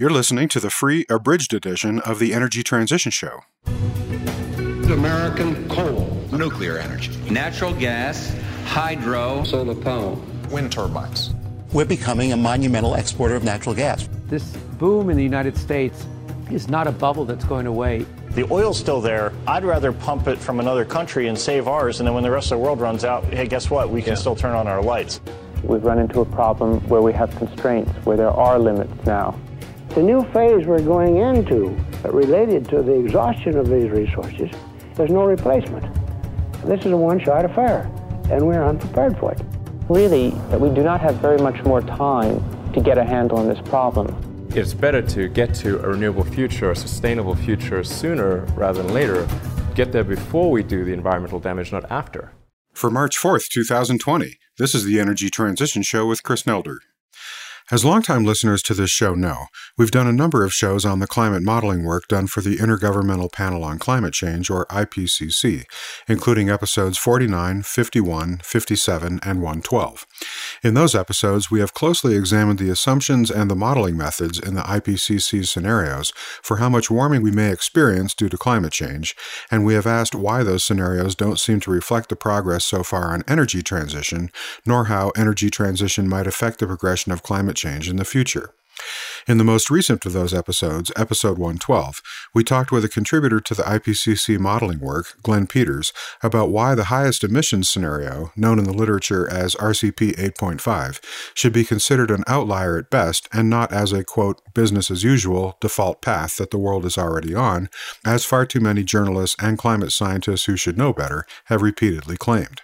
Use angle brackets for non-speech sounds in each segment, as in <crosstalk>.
You're listening to the free abridged edition of the Energy Transition Show. American coal, nuclear energy, natural gas, hydro, solar power, wind turbines. We're becoming a monumental exporter of natural gas. This boom in the United States is not a bubble that's going away. The oil's still there. I'd rather pump it from another country and save ours, and then when the rest of the world runs out, hey, guess what? We can yeah. still turn on our lights. We've run into a problem where we have constraints, where there are limits now. The new phase we're going into, related to the exhaustion of these resources, there's no replacement. This is a one-shot affair, and we're unprepared for it. Really, we do not have very much more time to get a handle on this problem. It's better to get to a renewable future, a sustainable future sooner rather than later. Get there before we do the environmental damage, not after. For March 4th, 2020, this is the Energy Transition Show with Chris Nelder. As longtime listeners to this show know, we've done a number of shows on the climate modeling work done for the Intergovernmental Panel on Climate Change, or IPCC, including episodes 49, 51, 57, and 112. In those episodes, we have closely examined the assumptions and the modeling methods in the IPCC scenarios for how much warming we may experience due to climate change, and we have asked why those scenarios don't seem to reflect the progress so far on energy transition, nor how energy transition might affect the progression of climate change in the future. In the most recent of those episodes, episode 112, we talked with a contributor to the IPCC modeling work, Glenn Peters, about why the highest emissions scenario, known in the literature as RCP 8.5, should be considered an outlier at best and not as a, quote, business as usual default path that the world is already on, as far too many journalists and climate scientists who should know better have repeatedly claimed.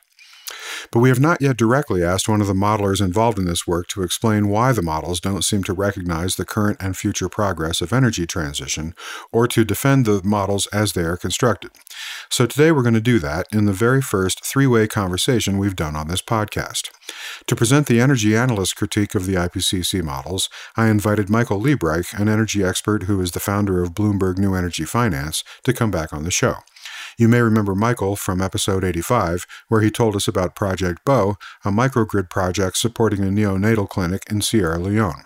But we have not yet directly asked one of the modelers involved in this work to explain why the models don't seem to recognize the current and future progress of energy transition, or to defend the models as they are constructed. So today we're going to do that in the very first three way conversation we've done on this podcast. To present the energy analyst critique of the IPCC models, I invited Michael Liebreich, an energy expert who is the founder of Bloomberg New Energy Finance, to come back on the show. You may remember Michael from episode 85, where he told us about Project Bo, a microgrid project supporting a neonatal clinic in Sierra Leone.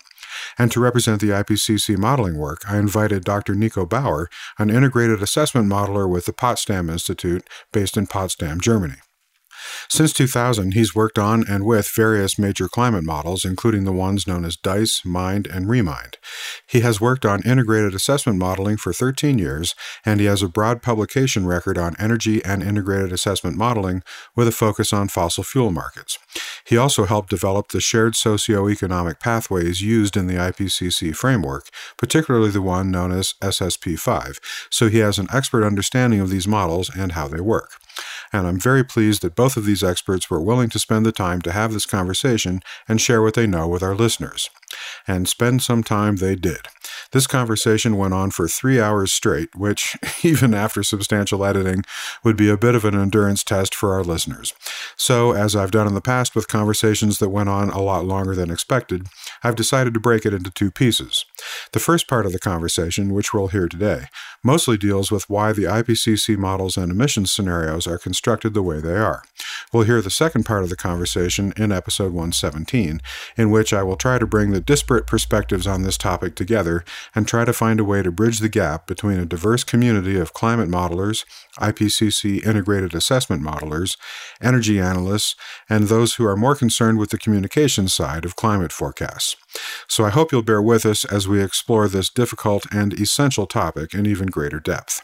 And to represent the IPCC modeling work, I invited Dr. Nico Bauer, an integrated assessment modeler with the Potsdam Institute based in Potsdam, Germany. Since 2000, he's worked on and with various major climate models, including the ones known as DICE, MIND, and REMIND. He has worked on integrated assessment modeling for 13 years, and he has a broad publication record on energy and integrated assessment modeling with a focus on fossil fuel markets. He also helped develop the shared socio-economic pathways used in the IPCC framework, particularly the one known as SSP 5, so he has an expert understanding of these models and how they work and I'm very pleased that both of these experts were willing to spend the time to have this conversation and share what they know with our listeners. And spend some time they did. This conversation went on for three hours straight, which, <laughs> even after substantial editing, would be a bit of an endurance test for our listeners. So, as I've done in the past with conversations that went on a lot longer than expected, I've decided to break it into two pieces. The first part of the conversation, which we'll hear today, mostly deals with why the IPCC models and emissions scenarios are constructed the way they are. We'll hear the second part of the conversation in episode 117, in which I will try to bring the disparate perspectives on this topic together and try to find a way to bridge the gap between a diverse community of climate modelers, IPCC integrated assessment modelers, energy analysts, and those who are more concerned with the communication side of climate forecasts. So I hope you'll bear with us as we explore this difficult and essential topic in even greater depth.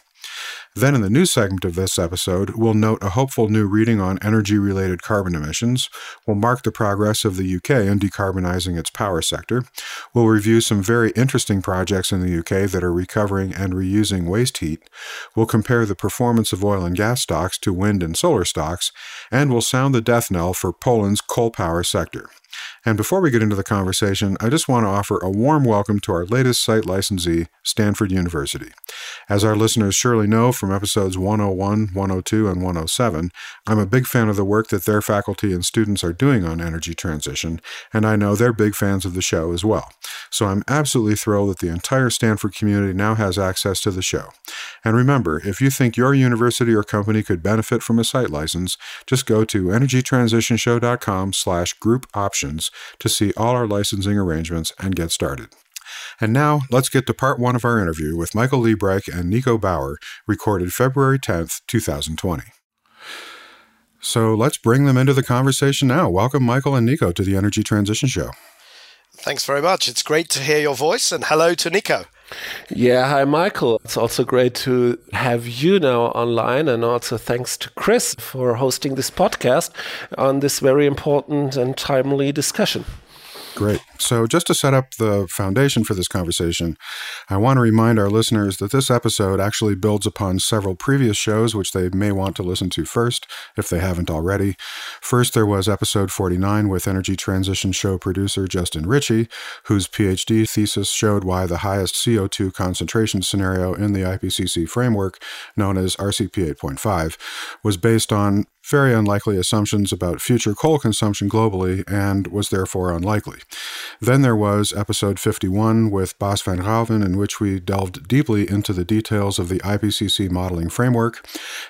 Then, in the news segment of this episode, we'll note a hopeful new reading on energy related carbon emissions. We'll mark the progress of the UK in decarbonizing its power sector. We'll review some very interesting projects in the UK that are recovering and reusing waste heat. We'll compare the performance of oil and gas stocks to wind and solar stocks. And we'll sound the death knell for Poland's coal power sector. And before we get into the conversation, I just want to offer a warm welcome to our latest site licensee, Stanford University. As our listeners surely know from episodes 101, 102, and 107, I'm a big fan of the work that their faculty and students are doing on energy transition, and I know they're big fans of the show as well. So I'm absolutely thrilled that the entire Stanford community now has access to the show. And remember, if you think your university or company could benefit from a site license, just go to energytransitionshow.com slash group options to see all our licensing arrangements and get started. And now, let's get to part one of our interview with Michael Liebreich and Nico Bauer, recorded February 10th, 2020. So let's bring them into the conversation now. Welcome, Michael and Nico, to the Energy Transition Show. Thanks very much. It's great to hear your voice, and hello to Nico. Yeah, hi, Michael. It's also great to have you now online, and also thanks to Chris for hosting this podcast on this very important and timely discussion. Great. So, just to set up the foundation for this conversation, I want to remind our listeners that this episode actually builds upon several previous shows, which they may want to listen to first if they haven't already. First, there was episode 49 with Energy Transition Show producer Justin Ritchie, whose PhD thesis showed why the highest CO2 concentration scenario in the IPCC framework, known as RCP 8.5, was based on very unlikely assumptions about future coal consumption globally and was therefore unlikely. Then there was episode 51 with Bas van Ruijven, in which we delved deeply into the details of the IPCC modeling framework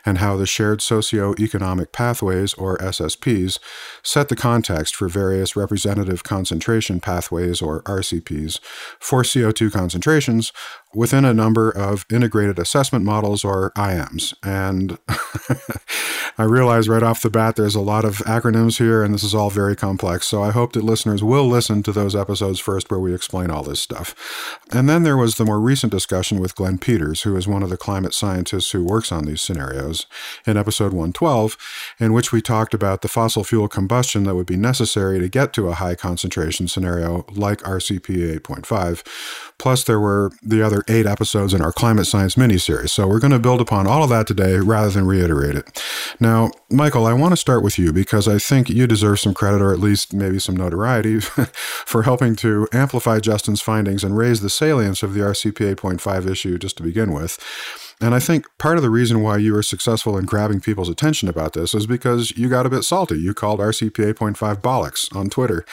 and how the shared socio-economic pathways, or SSPs, set the context for various representative concentration pathways, or RCPs, for CO2 concentrations within a number of integrated assessment models, or IAMs. And <laughs> I realize right off the bat there's a lot of acronyms here, and this is all very complex. So I hope that listeners will listen to those episodes first where we explain all this stuff. And then there was the more recent discussion with Glenn Peters, who is one of the climate scientists who works on these scenarios, in episode 112, in which we talked about the fossil fuel combustion that would be necessary to get to a high concentration scenario like RCP 8.5. Plus, there were the other eight episodes in our climate science mini series. So we're going to build upon all of that today rather than reiterate it. Now, Michael, I want to start with you because I think you deserve some credit or at least maybe some notoriety <laughs> for helping to amplify Justin's findings and raise the salience of the RCP 8.5 issue just to begin with. And I think part of the reason why you were successful in grabbing people's attention about this is because you got a bit salty. You called RCP 8.5 bollocks on Twitter.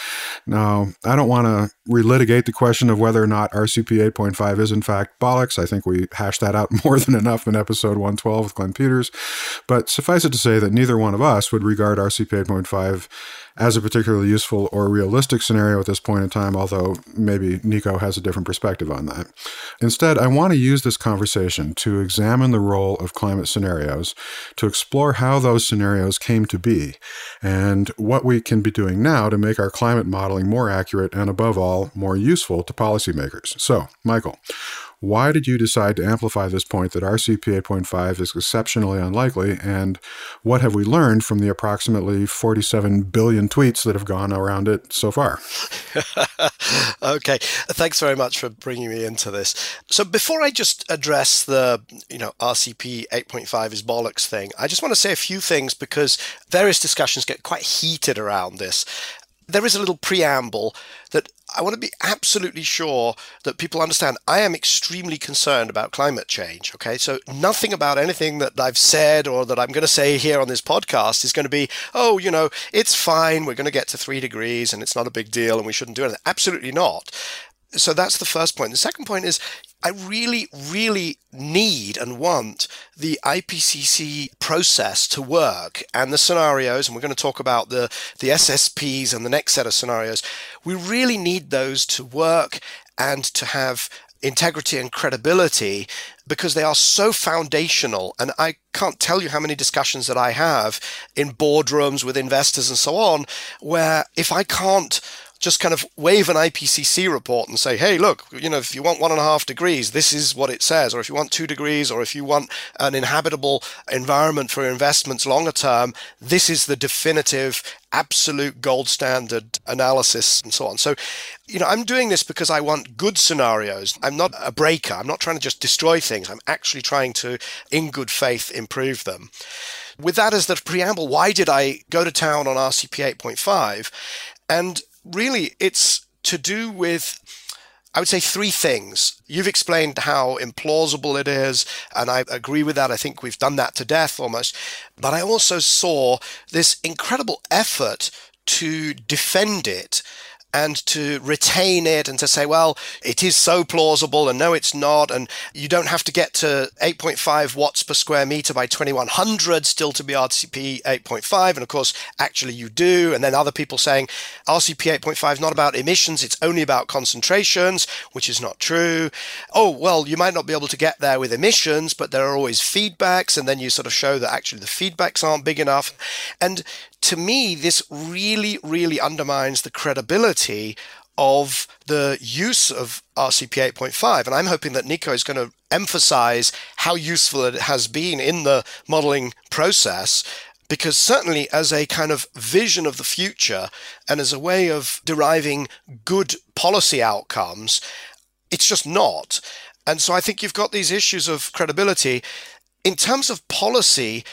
Now, I don't want to relitigate the question of whether or not RCP 8.5 is in fact bollocks. I think we hashed that out <laughs> more than enough in episode 112 with Glenn Peters. But suffice it to say that neither one of us would regard RCP 8.5 as a particularly useful or realistic scenario at this point in time, although maybe Nico has a different perspective on that. Instead, I want to use this conversation to examine the role of climate scenarios, to explore how those scenarios came to be, and what we can be doing now to make our climate modeling more accurate and, above all, more useful to policymakers. So, Michael, why did you decide to amplify this point that RCP 8.5 is exceptionally unlikely? And what have we learned from the approximately 47 billion tweets that have gone around it so far? <laughs> okay, thanks very much for bringing me into this. So before I just address the, you know, RCP 8.5 is bollocks thing, I just want to say a few things because various discussions get quite heated around this there is a little preamble that I want to be absolutely sure that people understand. I am extremely concerned about climate change. Okay. So nothing about anything that I've said or that I'm going to say here on this podcast is going to be, oh, you know, it's fine. We're going to get to three degrees and it's not a big deal and we shouldn't do anything. Absolutely not. So that's the first point. The second point is I really, really need and want the IPCC process to work and the scenarios, and we're going to talk about the, the SSPs and the next set of scenarios. We really need those to work and to have integrity and credibility because they are so foundational. And I can't tell you how many discussions that I have in boardrooms with investors and so on, where if I can't just kind of wave an IPCC report and say, hey, look, you know, if you want one and a half degrees, this is what it says. Or if you want two degrees, or if you want an inhabitable environment for investments longer term, this is the definitive, absolute gold standard analysis and so on. So, you know, I'm doing this because I want good scenarios. I'm not a breaker. I'm not trying to just destroy things. I'm actually trying to, in good faith, improve them. With that as the preamble, why did I go to town on RCP 8.5? And really, it's to do with I would say three things. You've explained how implausible it is, and I agree with that. I think we've done that to death almost. But I also saw this incredible effort to defend it and to retain it and to say, well, it is so plausible and no, it's not. And you don't have to get to 8.5 watts per square meter by 2100 still to be RCP 8.5. And of course, actually you do. And then other people saying RCP 8.5 is not about emissions, it's only about concentrations, which is not true. Oh, well, you might not be able to get there with emissions, but there are always feedbacks. And then you sort of show that actually the feedbacks aren't big enough. And to me, this really, really undermines the credibility of the use of RCP 8.5. And I'm hoping that Nico is going to emphasize how useful it has been in the modeling process. Because certainly, as a kind of vision of the future and as a way of deriving good policy outcomes, it's just not. And so I think you've got these issues of credibility. In terms of policy,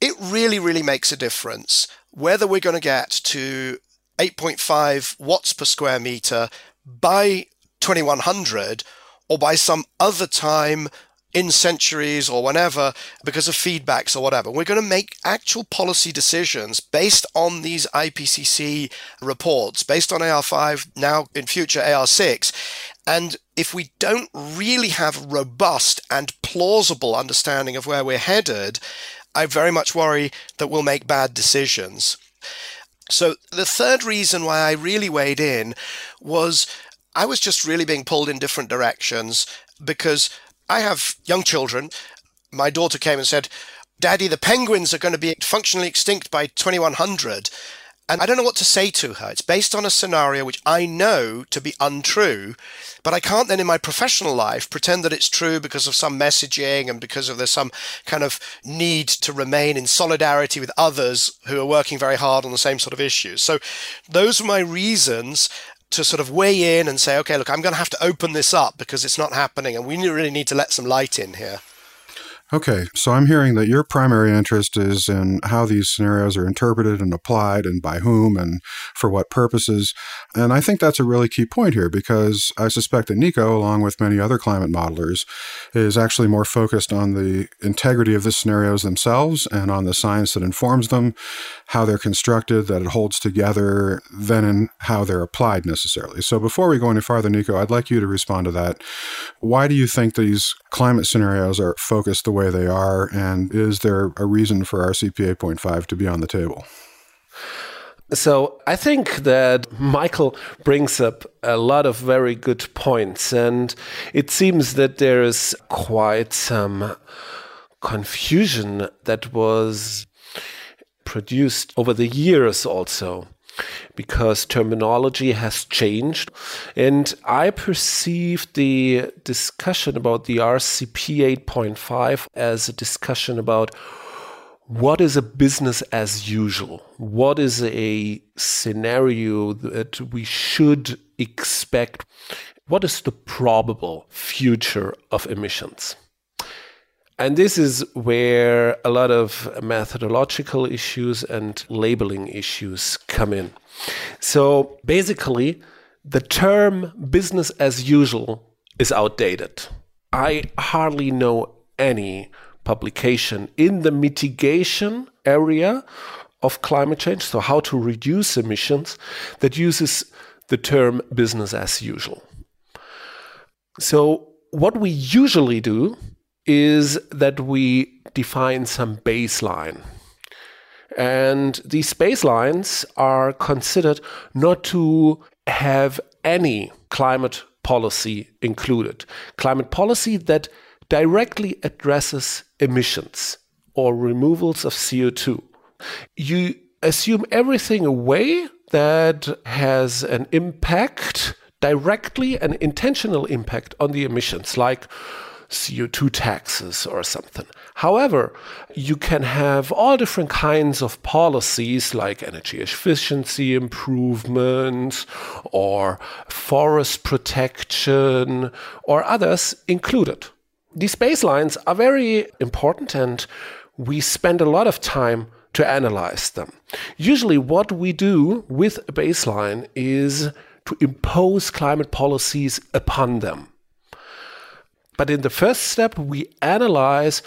it really, really makes a difference whether we're going to get to 8.5 watts per square meter by 2100 or by some other time in centuries or whenever because of feedbacks or whatever. We're going to make actual policy decisions based on these IPCC reports, based on AR5, now in future AR6. And if we don't really have robust and plausible understanding of where we're headed, I very much worry that we'll make bad decisions. So, the third reason why I really weighed in was I was just really being pulled in different directions because I have young children. My daughter came and said, Daddy, the penguins are going to be functionally extinct by 2100. And I don't know what to say to her. It's based on a scenario which I know to be untrue, but I can't then in my professional life pretend that it's true because of some messaging and because of there's some kind of need to remain in solidarity with others who are working very hard on the same sort of issues. So those are my reasons to sort of weigh in and say, okay, look, I'm going to have to open this up because it's not happening and we really need to let some light in here. Okay, so I'm hearing that your primary interest is in how these scenarios are interpreted and applied and by whom and for what purposes. And I think that's a really key point here because I suspect that Nico, along with many other climate modelers, is actually more focused on the integrity of the scenarios themselves and on the science that informs them, how they're constructed, that it holds together, than in how they're applied necessarily. So before we go any farther, Nico, I'd like you to respond to that. Why do you think these climate scenarios are focused the way they are? And is there a reason for RCP 8.5 to be on the table? So I think that Michael brings up a lot of very good points, and it seems that there is quite some confusion that was produced over the years also because terminology has changed. And I perceive the discussion about the RCP 8.5 as a discussion about what is a business as usual? What is a scenario that we should expect? What is the probable future of emissions? And this is where a lot of methodological issues and labeling issues come in. So basically, the term business as usual is outdated. I hardly know any publication in the mitigation area of climate change, so how to reduce emissions, that uses the term business as usual. So, what we usually do is that we define some baseline. And these baselines are considered not to have any climate policy included. Climate policy that directly addresses emissions or removals of CO2. You assume everything away that has an impact, directly an intentional impact on the emissions, like CO2 taxes or something. However, you can have all different kinds of policies like energy efficiency improvements or forest protection or others included. These baselines are very important and we spend a lot of time to analyze them. Usually, what we do with a baseline is to impose climate policies upon them. But in the first step, we analyze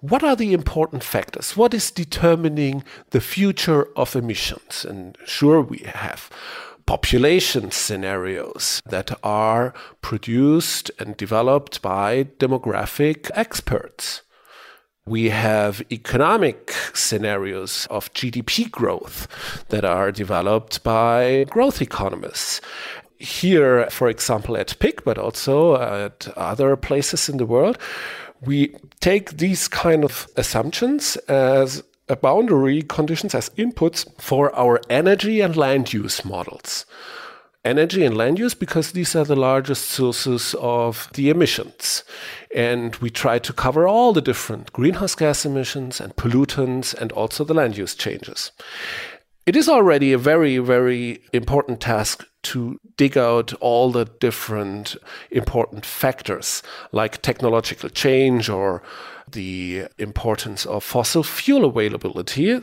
what are the important factors? What is determining the future of emissions? And sure, we have population scenarios that are produced and developed by demographic experts. We have economic scenarios of GDP growth that are developed by growth economists. Here, for example, at PIK, but also uh, at other places in the world, we take these kind of assumptions as a boundary conditions as inputs for our energy and land use models. Energy and land use because these are the largest sources of the emissions. And we try to cover all the different greenhouse gas emissions and pollutants and also the land use changes. It is already a very, very important task to dig out all the different important factors like technological change or the importance of fossil fuel availability.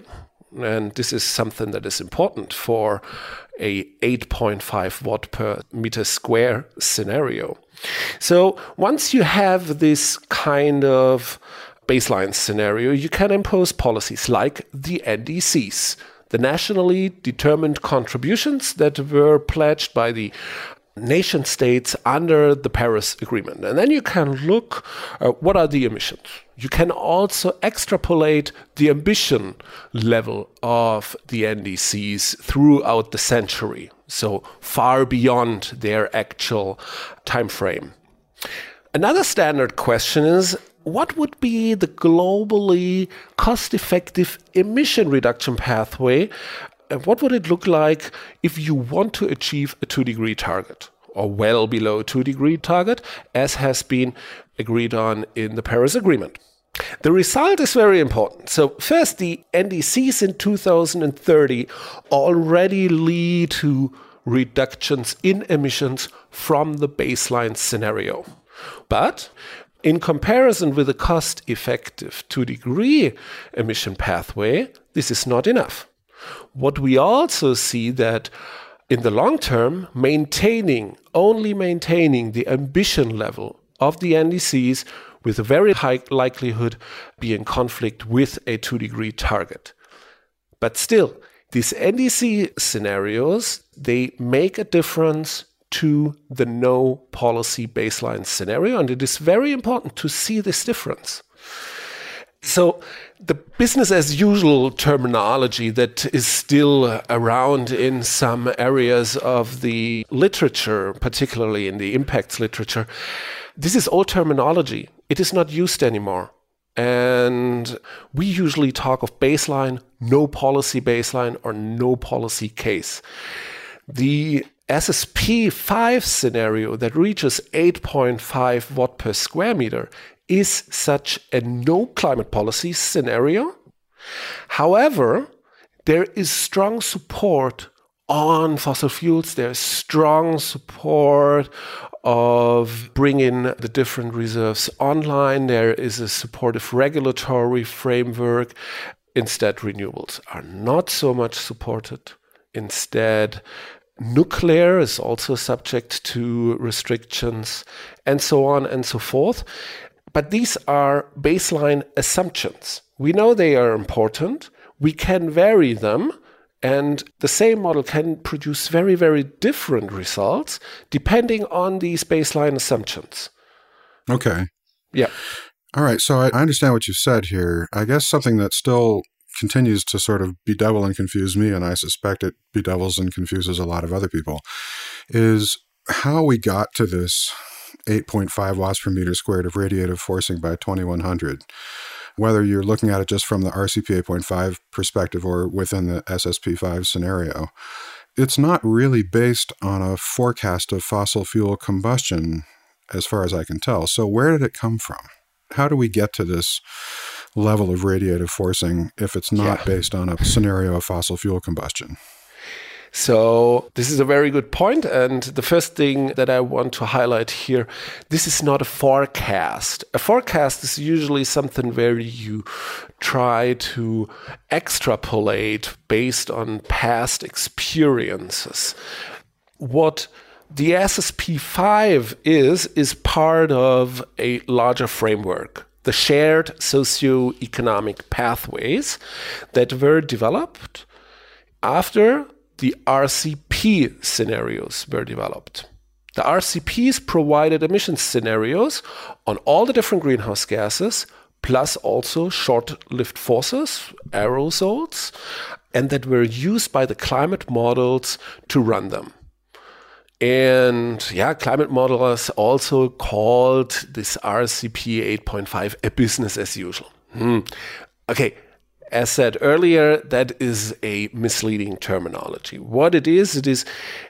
And this is something that is important for a 8.5 watt per meter square scenario. So once you have this kind of baseline scenario, you can impose policies like the NDCs, the nationally determined contributions that were pledged by the nation states under the Paris Agreement. And then you can look uh, what are the emissions. You can also extrapolate the ambition level of the NDCs throughout the century, so far beyond their actual time frame. Another standard question is what would be the globally cost effective emission reduction pathway and what would it look like if you want to achieve a two degree target or well below a two degree target, as has been agreed on in the Paris Agreement? The result is very important. So, first, the NDCs in 2030 already lead to reductions in emissions from the baseline scenario. But in comparison with a cost effective 2 degree emission pathway, this is not enough. What we also see that in the long term, maintaining, only maintaining the ambition level of the NDCs with a very high likelihood be in conflict with a 2 degree target. But still, these NDC scenarios, they make a difference to the no policy baseline scenario. And it is very important to see this difference. So, the business as usual terminology that is still around in some areas of the literature, particularly in the impacts literature, this is old terminology. It is not used anymore. And we usually talk of baseline, no policy baseline, or no policy case. The SSP 5 scenario that reaches 8.5 watt per square meter is such a no climate policy scenario. However, there is strong support on fossil fuels. There's strong support of bringing the different reserves online. There is a supportive regulatory framework. Instead, renewables are not so much supported. Instead, Nuclear is also subject to restrictions, and so on and so forth. But these are baseline assumptions. We know they are important, we can vary them, and the same model can produce very, very different results depending on these baseline assumptions. Okay. Yeah. All right. So I understand what you've said here. I guess something that still continues to sort of bedevil and confuse me, and I suspect it bedevils and confuses a lot of other people, is how we got to this 8.5 watts per meter squared of radiative forcing by 2100. Whether you're looking at it just from the RCP 8.5 perspective or within the SSP 5 scenario, it's not really based on a forecast of fossil fuel combustion, as far as I can tell. So, where did it come from? How do we get to this level of radiative forcing if it's not yeah. based on a scenario of fossil fuel combustion. So, this is a very good point. And the first thing that I want to highlight here this is not a forecast. A forecast is usually something where you try to extrapolate based on past experiences. What the SSP5 is, is part of a larger framework the shared socio-economic pathways that were developed after the RCP scenarios were developed. The RCPs provided emission scenarios on all the different greenhouse gases, plus also short lived forcers, aerosols, and that were used by the climate models to run them. And yeah, climate modelers also called this RCP 8.5 a business as usual. Hmm. Okay, as said earlier, that is a misleading terminology. What it is, it is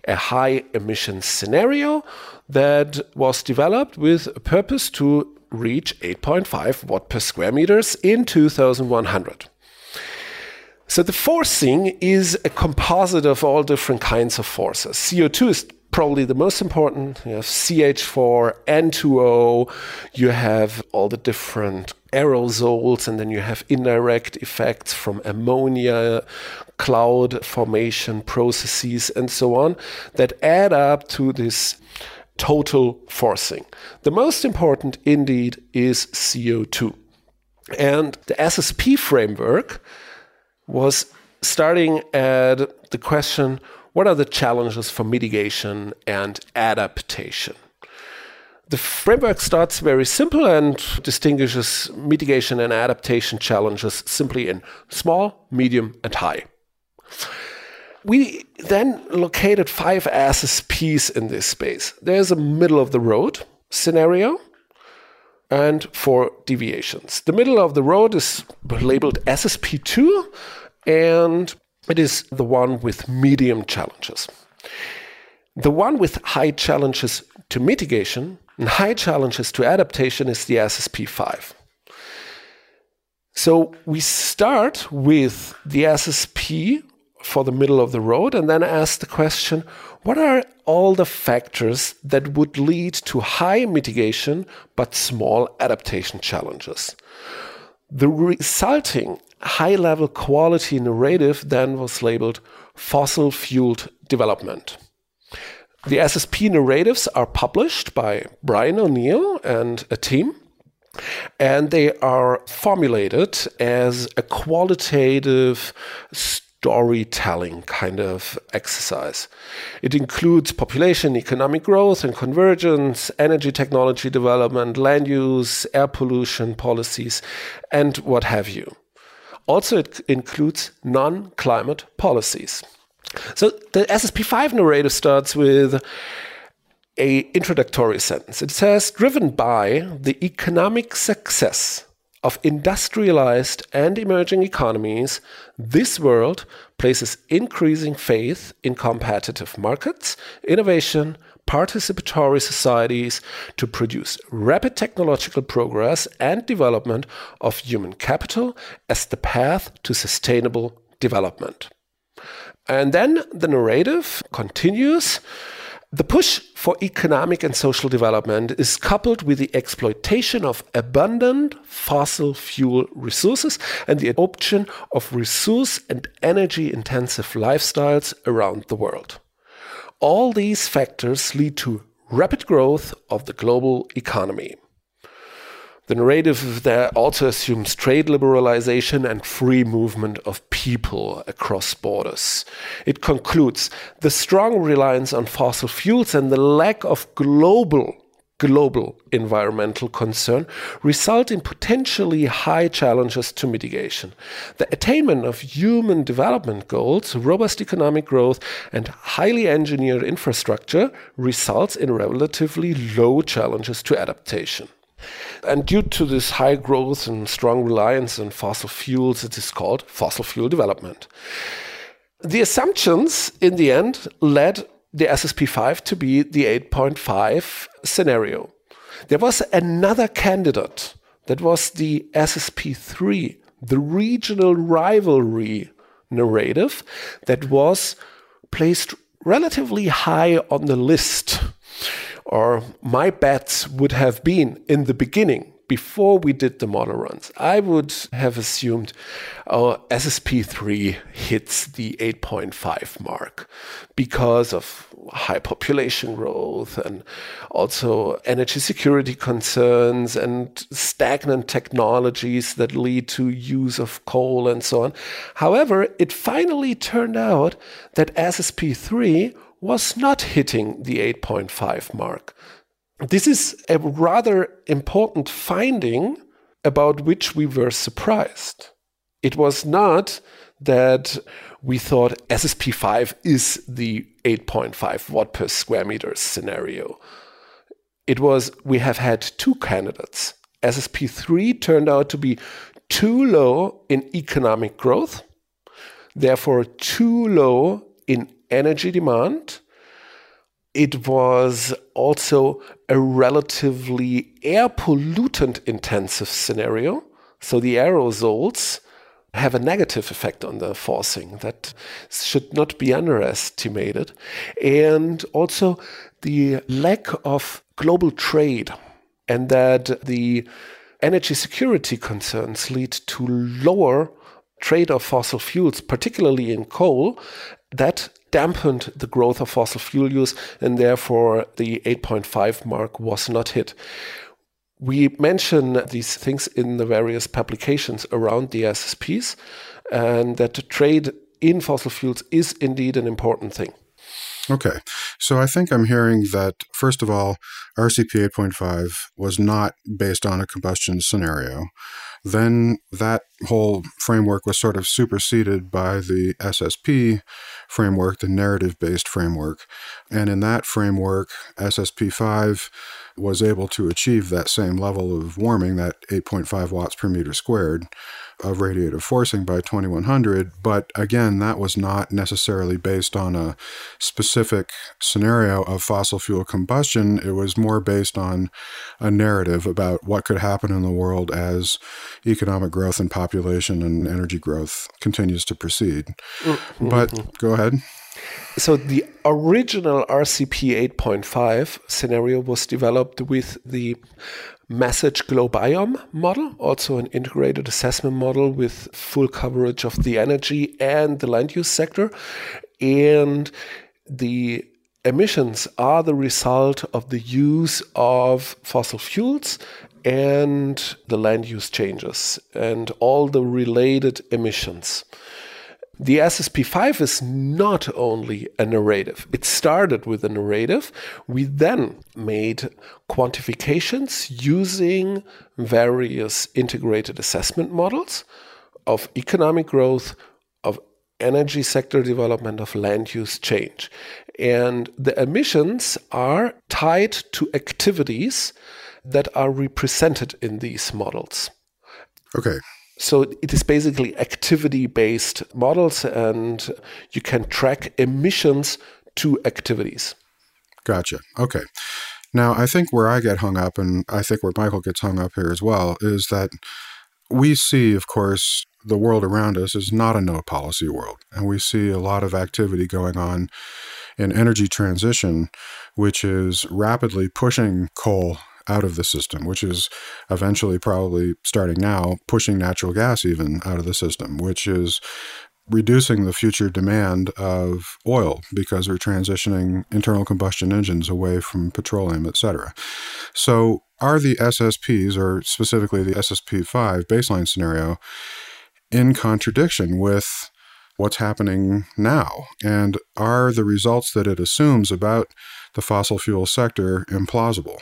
a high emission scenario that was developed with a purpose to reach 8.5 watt per square meters in 2100. So the forcing is a composite of all different kinds of forces. CO2 is probably the most important. You have CH4, N2O, you have all the different aerosols, and then you have indirect effects from ammonia, cloud formation processes, and so on that add up to this total forcing. The most important, indeed, is CO2. And the SSP framework was starting at the question what are the challenges for mitigation and adaptation? The framework starts very simple and distinguishes mitigation and adaptation challenges simply in small, medium, and high. We then located five SSPs in this space. There's a middle of the road scenario and four deviations. The middle of the road is labeled SSP2 and it is the one with medium challenges. The one with high challenges to mitigation and high challenges to adaptation is the SSP 5. So we start with the SSP for the middle of the road and then ask the question what are all the factors that would lead to high mitigation but small adaptation challenges? The resulting high level quality narrative then was labeled fossil fueled development. The SSP narratives are published by Brian O'Neill and a team, and they are formulated as a qualitative storytelling kind of exercise. It includes population, economic growth and convergence, energy technology development, land use, air pollution policies, and what have you. Also, it includes non climate policies. So the SSP5 narrative starts with a introductory sentence. It says, driven by the economic success of industrialized and emerging economies, this world places increasing faith in competitive markets, innovation, participatory societies to produce rapid technological progress and development of human capital as the path to sustainable development. And then the narrative continues. The push for economic and social development is coupled with the exploitation of abundant fossil fuel resources and the adoption of resource and energy intensive lifestyles around the world. All these factors lead to rapid growth of the global economy. The narrative there also assumes trade liberalization and free movement of people across borders. It concludes the strong reliance on fossil fuels and the lack of global global environmental concern result in potentially high challenges to mitigation. The attainment of human development goals, robust economic growth, and highly engineered infrastructure results in relatively low challenges to adaptation. And due to this high growth and strong reliance on fossil fuels, it is called fossil fuel development. The assumptions in the end led the SSP5 to be the 8.5 scenario. There was another candidate that was the SSP3, the regional rivalry narrative that was placed relatively high on the list. Or my bets would have been in the beginning before we did the model runs, I would have assumed our SSP3 hits the 8.5 mark because of high population growth and also energy security concerns and stagnant technologies that lead to use of coal and so on. However, it finally turned out that SSP3 was not hitting the 8.5 mark. This is a rather important finding about which we were surprised. It was not that we thought SSP5 is the 8.5 watt per square meter scenario. It was we have had two candidates. SSP3 turned out to be too low in economic growth, therefore, too low in energy demand, it was also a relatively air pollutant intensive scenario. So the aerosols have a negative effect on the forcing that should not be underestimated. And also the lack of global trade and that the energy security concerns lead to lower trade of fossil fuels, particularly in coal, that dampened the growth of fossil fuel use, and therefore the 8.5 mark was not hit. We mention these things in the various publications around the SSPs, and that trade in fossil fuels is indeed an important thing. Okay. So I think I'm hearing that, first of all, RCP 8.5 was not based on a combustion scenario. Then that whole framework was sort of superseded by the SSP framework, the narrative based framework. And in that framework, SSP 5 was able to achieve that same level of warming, that 8.5 watts per meter squared of radiative forcing by 2100. But again, that was not necessarily based on a specific scenario of fossil fuel combustion. It was more based on a narrative about what could happen in the world as economic growth and population and energy growth continues to proceed. Mm-hmm. But go ahead. So the original RCP 8.5 scenario was developed with the MESSAGE GLOBIOM model, also an integrated assessment model with full coverage of the energy and the land use sector. And the emissions are the result of the use of fossil fuels and the land use changes and all the related emissions. The SSP5 is not only a narrative, it started with a narrative. We then made quantifications using various integrated assessment models of economic growth, of energy sector development, of land use change. And the emissions are tied to activities that are represented in these models. Okay, so it is basically activity based models, and you can track emissions to activities. Gotcha. Okay. Now, I think where I get hung up, and I think where Michael gets hung up here as well, is that we see, of course, the world around us is not a no policy world. And we see a lot of activity going on in energy transition, which is rapidly pushing coal out of the system, which is eventually probably starting now pushing natural gas even out of the system, which is reducing the future demand of oil because we're transitioning internal combustion engines away from petroleum, et cetera. So, are the SSPs, or specifically the SSP5 baseline scenario, in contradiction with what's happening now? And are the results that it assumes about the fossil fuel sector implausible?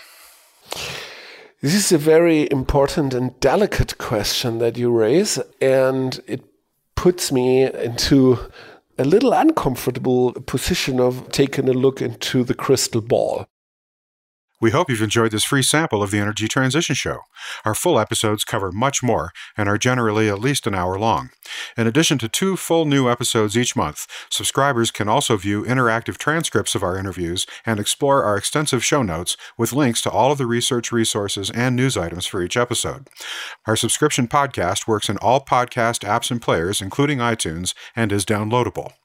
This is a very important and delicate question that you raise, and it puts me into a little uncomfortable position of taking a look into the crystal ball. We hope you've enjoyed this free sample of the Energy Transition Show. Our full episodes cover much more and are generally at least an hour long. In addition to two full new episodes each month, subscribers can also view interactive transcripts of our interviews and explore our extensive show notes with links to all of the research resources and news items for each episode. Our subscription podcast works in all podcast apps and players, including iTunes, and is downloadable.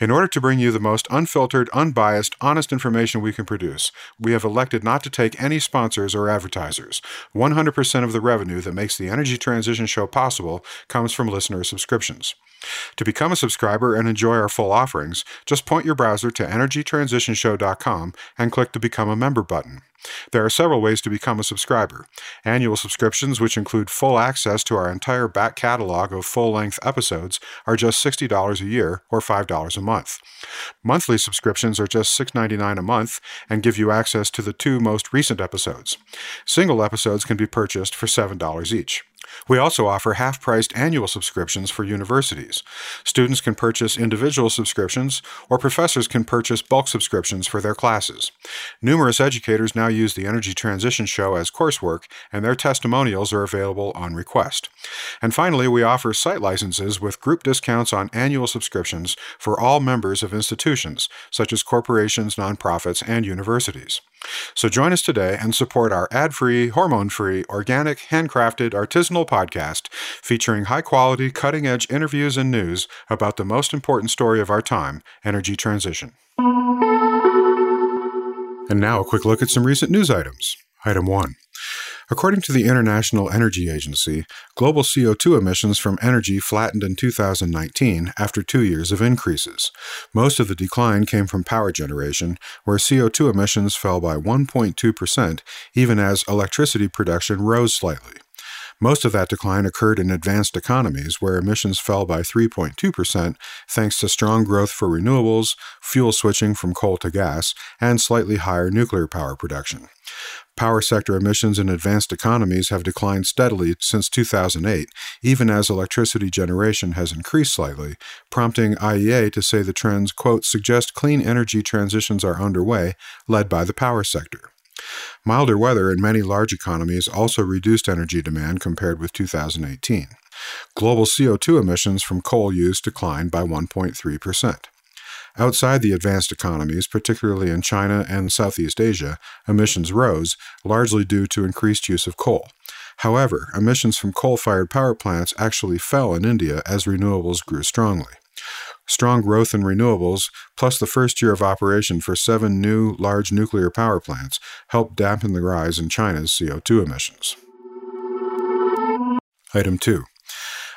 In order to bring you the most unfiltered, unbiased, honest information we can produce, we have elected not to take any sponsors or advertisers. 100% of the revenue that makes the Energy Transition Show possible comes from listener subscriptions. To become a subscriber and enjoy our full offerings, just point your browser to energytransitionshow.com and click the Become a Member button. There are several ways to become a subscriber. Annual subscriptions, which include full access to our entire back catalog of full length episodes, are just $60 a year or $5 a month. Monthly subscriptions are just $6.99 a month and give you access to the two most recent episodes. Single episodes can be purchased for $7 each. We also offer half priced annual subscriptions for universities. Students can purchase individual subscriptions, or professors can purchase bulk subscriptions for their classes. Numerous educators now use the Energy Transition Show as coursework, and their testimonials are available on request. And finally, we offer site licenses with group discounts on annual subscriptions for all members of institutions, such as corporations, nonprofits, and universities. So join us today and support our ad free, hormone free, organic, handcrafted, artisanal podcast featuring high quality, cutting edge interviews and news about the most important story of our time energy transition. And now a quick look at some recent news items. Item 1. According to the International Energy Agency, global CO2 emissions from energy flattened in 2019 after two years of increases. Most of the decline came from power generation, where CO2 emissions fell by 1.2%, even as electricity production rose slightly. Most of that decline occurred in advanced economies, where emissions fell by 3.2%, thanks to strong growth for renewables, fuel switching from coal to gas, and slightly higher nuclear power production. Power sector emissions in advanced economies have declined steadily since 2008, even as electricity generation has increased slightly, prompting IEA to say the trends, quote, suggest clean energy transitions are underway, led by the power sector. Milder weather in many large economies also reduced energy demand compared with 2018. Global CO2 emissions from coal use declined by 1.3%. Outside the advanced economies, particularly in China and Southeast Asia, emissions rose, largely due to increased use of coal. However, emissions from coal fired power plants actually fell in India as renewables grew strongly. Strong growth in renewables, plus the first year of operation for seven new large nuclear power plants, helped dampen the rise in China's CO2 emissions. Item 2.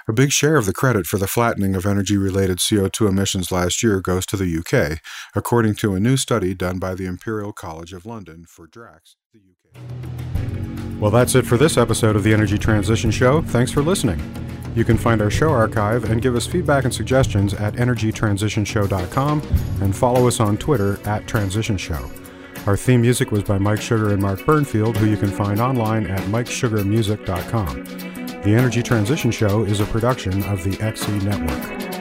A big share of the credit for the flattening of energy related CO2 emissions last year goes to the UK, according to a new study done by the Imperial College of London for DRAX, the UK. Well, that's it for this episode of the Energy Transition Show. Thanks for listening. You can find our show archive and give us feedback and suggestions at energytransitionshow.com and follow us on Twitter at Transition Show. Our theme music was by Mike Sugar and Mark Burnfield, who you can find online at mikesugarmusic.com. The Energy Transition Show is a production of the XE Network.